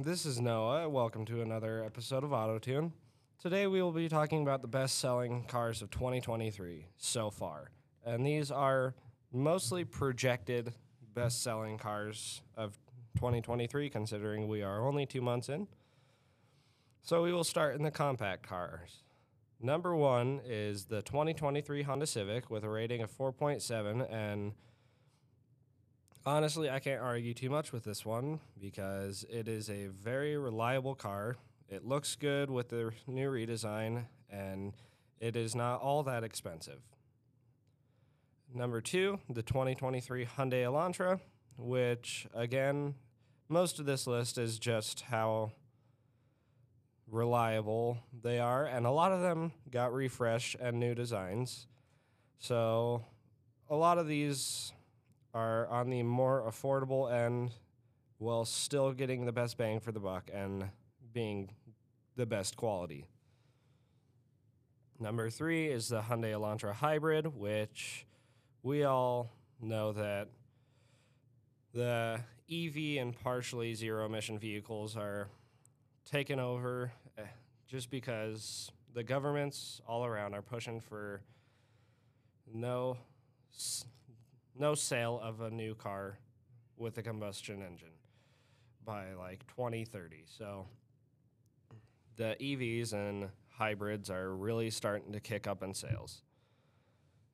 Hi, this is Noah. Welcome to another episode of AutoTune. Today we will be talking about the best selling cars of 2023 so far. And these are mostly projected best selling cars of 2023, considering we are only two months in. So we will start in the compact cars. Number one is the 2023 Honda Civic with a rating of 4.7 and Honestly, I can't argue too much with this one because it is a very reliable car. It looks good with the new redesign and it is not all that expensive. Number two, the 2023 Hyundai Elantra, which again, most of this list is just how reliable they are, and a lot of them got refreshed and new designs. So, a lot of these are on the more affordable end while still getting the best bang for the buck and being the best quality. Number three is the Hyundai Elantra Hybrid, which we all know that the EV and partially zero emission vehicles are taken over eh, just because the governments all around are pushing for no no sale of a new car with a combustion engine by like 2030. So the EVs and hybrids are really starting to kick up in sales.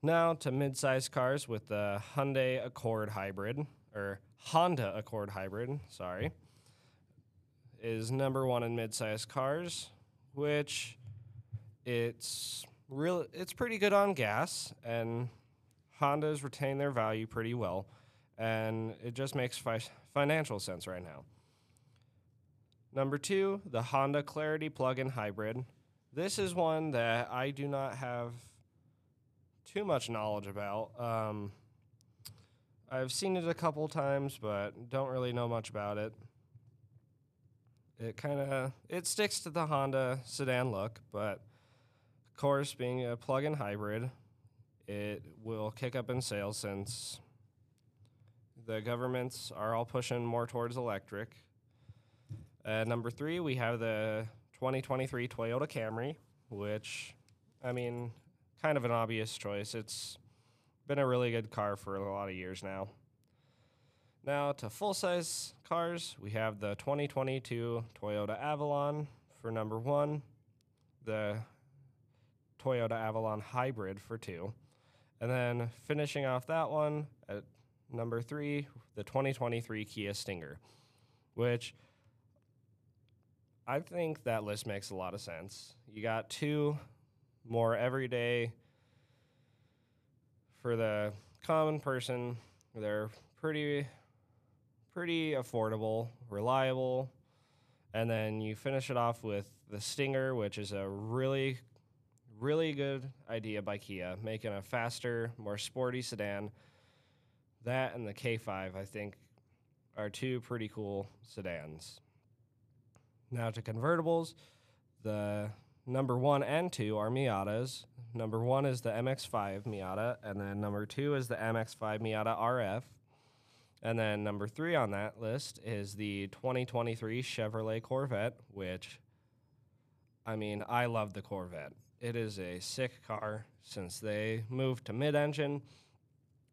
Now to mid-sized cars with the Hyundai Accord Hybrid or Honda Accord Hybrid, sorry, is number 1 in mid-sized cars, which it's real it's pretty good on gas and Hondas retain their value pretty well, and it just makes fi- financial sense right now. Number two, the Honda Clarity plug-in hybrid. This is one that I do not have too much knowledge about. Um, I've seen it a couple times, but don't really know much about it. It kind of it sticks to the Honda sedan look, but of course, being a plug-in hybrid, it will kick up in sales since the governments are all pushing more towards electric. Uh, number three, we have the 2023 Toyota Camry, which, I mean, kind of an obvious choice. It's been a really good car for a lot of years now. Now to full size cars, we have the 2022 Toyota Avalon for number one, the Toyota Avalon Hybrid for two. And then finishing off that one at number three, the 2023 Kia Stinger, which I think that list makes a lot of sense. You got two more everyday for the common person. They're pretty pretty affordable, reliable, and then you finish it off with the Stinger, which is a really really good idea by Kia, making a faster, more sporty sedan. That and the K5, I think, are two pretty cool sedans. Now to convertibles, the number one and two are Miatas. Number one is the MX5 Miata, and then number two is the MX5 Miata RF. And then number three on that list is the 2023 Chevrolet Corvette, which, I mean, I love the Corvette it is a sick car since they moved to mid-engine.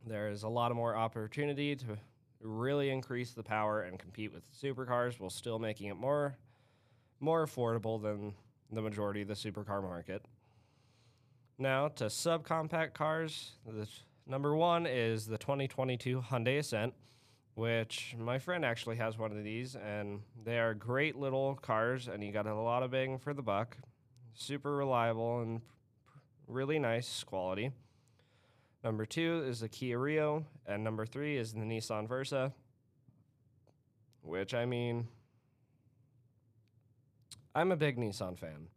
There is a lot of more opportunity to really increase the power and compete with supercars while still making it more more affordable than the majority of the supercar market. Now to subcompact cars, the number one is the 2022 Hyundai Accent, which my friend actually has one of these, and they are great little cars, and you got a lot of bang for the buck super reliable and really nice quality. Number two is the Kia Rio, and number three is the Nissan Versa, which I mean, I'm a big Nissan fan.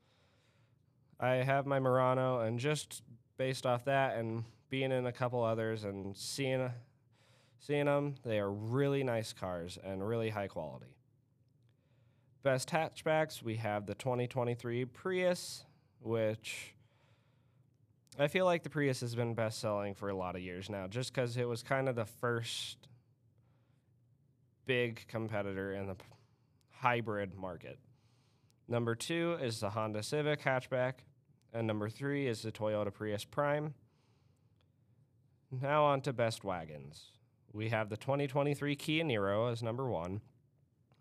I have my Murano, and just based off that and being in a couple others and seeing seeing them, they are really nice cars and really high quality. Best hatchbacks, we have the 2023 Prius, which I feel like the Prius has been best selling for a lot of years now, just because it was kind of the first big competitor in the hybrid market. Number two is the Honda Civic hatchback, and number three is the Toyota Prius Prime. Now on to best wagons. We have the 2023 Kia Niro as number one,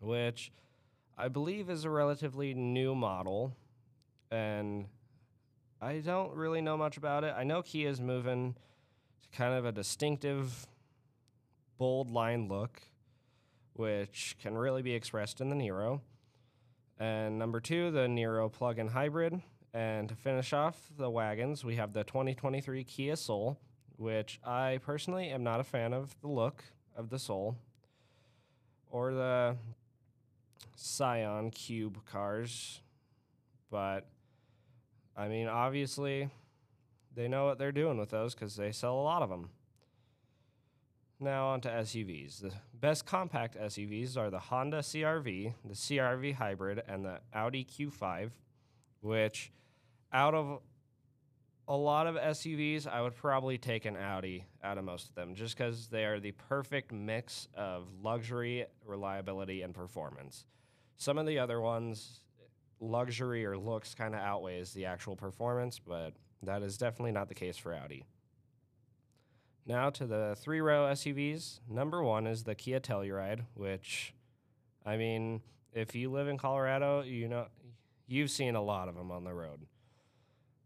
which I believe is a relatively new model, and I don't really know much about it. I know Kia is moving to kind of a distinctive, bold line look, which can really be expressed in the Niro. And number two, the Niro plug-in hybrid. And to finish off the wagons, we have the 2023 Kia Soul, which I personally am not a fan of the look of the Soul or the Scion Cube cars, but I mean, obviously, they know what they're doing with those because they sell a lot of them. Now on to SUVs. The best compact SUVs are the Honda CRV, the CRV Hybrid, and the Audi Q5, which out of a lot of SUVs, I would probably take an Audi out of most of them just because they are the perfect mix of luxury, reliability, and performance. Some of the other ones, luxury or looks kind of outweighs the actual performance, but that is definitely not the case for Audi. Now to the three row SUVs. Number one is the Kia Telluride, which, I mean, if you live in Colorado, you know you've seen a lot of them on the road.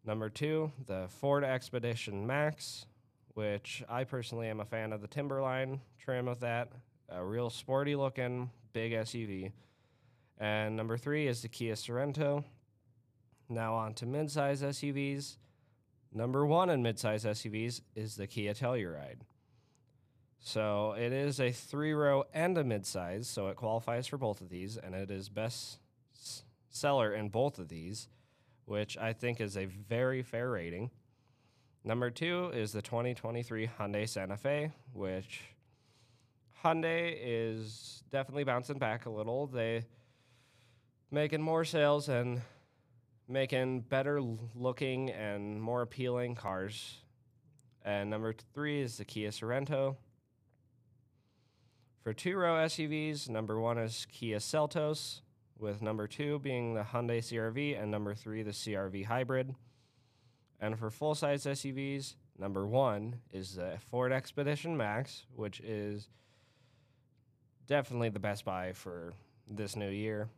Number two, the Ford Expedition Max, which I personally am a fan of the Timberline trim of that, a real sporty looking big SUV. And number three is the Kia Sorento. Now on to midsize SUVs. Number one in midsize SUVs is the Kia Telluride. So it is a three row and a midsize, so it qualifies for both of these, and it is best seller in both of these, which I think is a very fair rating. Number two is the 2023 Hyundai Santa Fe, which Hyundai is definitely bouncing back a little. They making more sales and making better looking and more appealing cars. And number three is the Kia Sorento. For two row SUVs, number one is Kia Seltos, with number two being the Hyundai CRV and number three the CRV Hybrid. And for full size SUVs, number one is the Ford Expedition Max, which is definitely the best buy for this new year.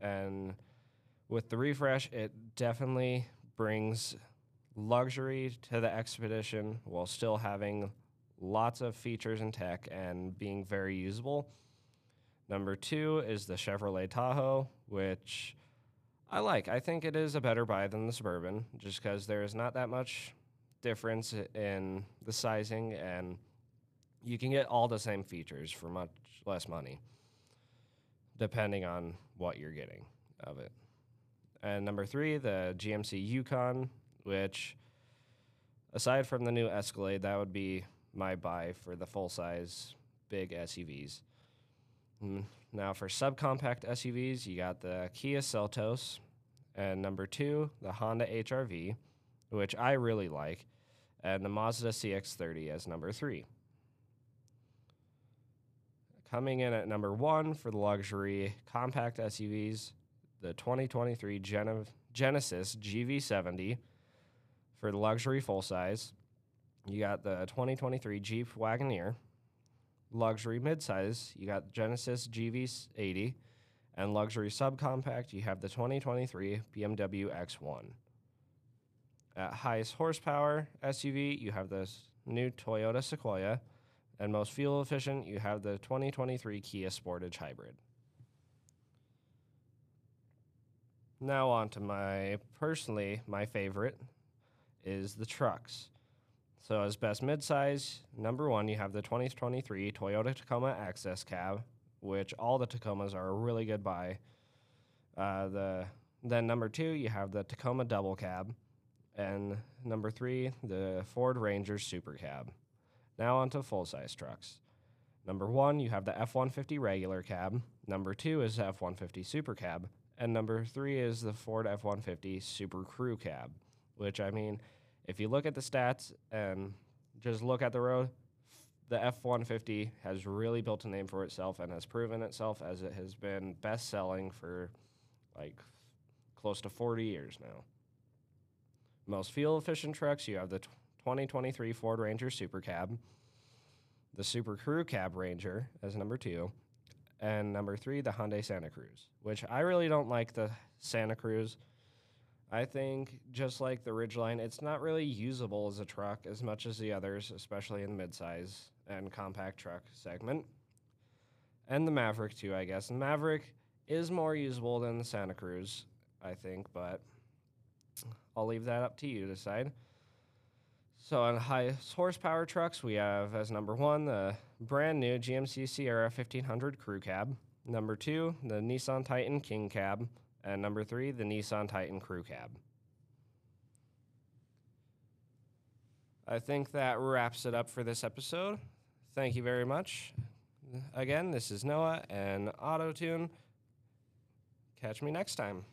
And with the refresh, it definitely brings luxury to the Expedition while still having lots of features and tech and being very usable. Number two is the Chevrolet Tahoe, which I like. I think it is a better buy than the Suburban, just because there is not that much difference in the sizing, and you can get all the same features for much less money, depending on what you're getting of it. And number three, the GMC Yukon, which, aside from the new Escalade, that would be my buy for the full size big SUVs. Mm, Now, for subcompact SUVs, you got the Kia Seltos, and number two, the Honda HRV, which I really like, and the Mazda CX30 as number three. Coming in at number one for the luxury compact SUVs, the 2023 Gen- Genesis GV70 for the luxury full size. You got the 2023 Jeep Wagoneer. Luxury midsize, you got Genesis GV80. And luxury subcompact, you have the 2023 BMW X1. At highest horsepower SUV, you have this new Toyota Sequoia. And most fuel efficient, you have the 2023 Kia Sportage Hybrid. Now on to my personally my favorite is the trucks. So as best midsize, number one, you have the 2023 Toyota Tacoma Access Cab, which all the Tacomas are a really good buy. Uh, the then number two, you have the Tacoma Double Cab, and number three, the Ford Ranger Super Cab. Now on to full size trucks. Number one, you have the F 150 regular cab. Number two is the F 150 Super Cab. And number three is the Ford F 150 Super Crew Cab, which I mean, if you look at the stats and just look at the road, the F 150 has really built a name for itself and has proven itself as it has been best selling for like close to 40 years now. Most fuel efficient trucks, you have the 2023 Ford Ranger Super Cab, the Super Crew Cab Ranger as number two, and number three, the Hyundai Santa Cruz, which I really don't like the Santa Cruz. I think just like the Ridgeline, it's not really usable as a truck as much as the others, especially in the midsize and compact truck segment. And the Maverick too, I guess. And Maverick is more usable than the Santa Cruz, I think, but I'll leave that up to you to decide. So on high horsepower trucks, we have as number one the brand new GMC Sierra 1500 Crew Cab. Number two, the Nissan Titan King Cab. And number three, the Nissan Titan Crew Cab. I think that wraps it up for this episode. Thank you very much. Again, this is Noah and AutoTune. Catch me next time.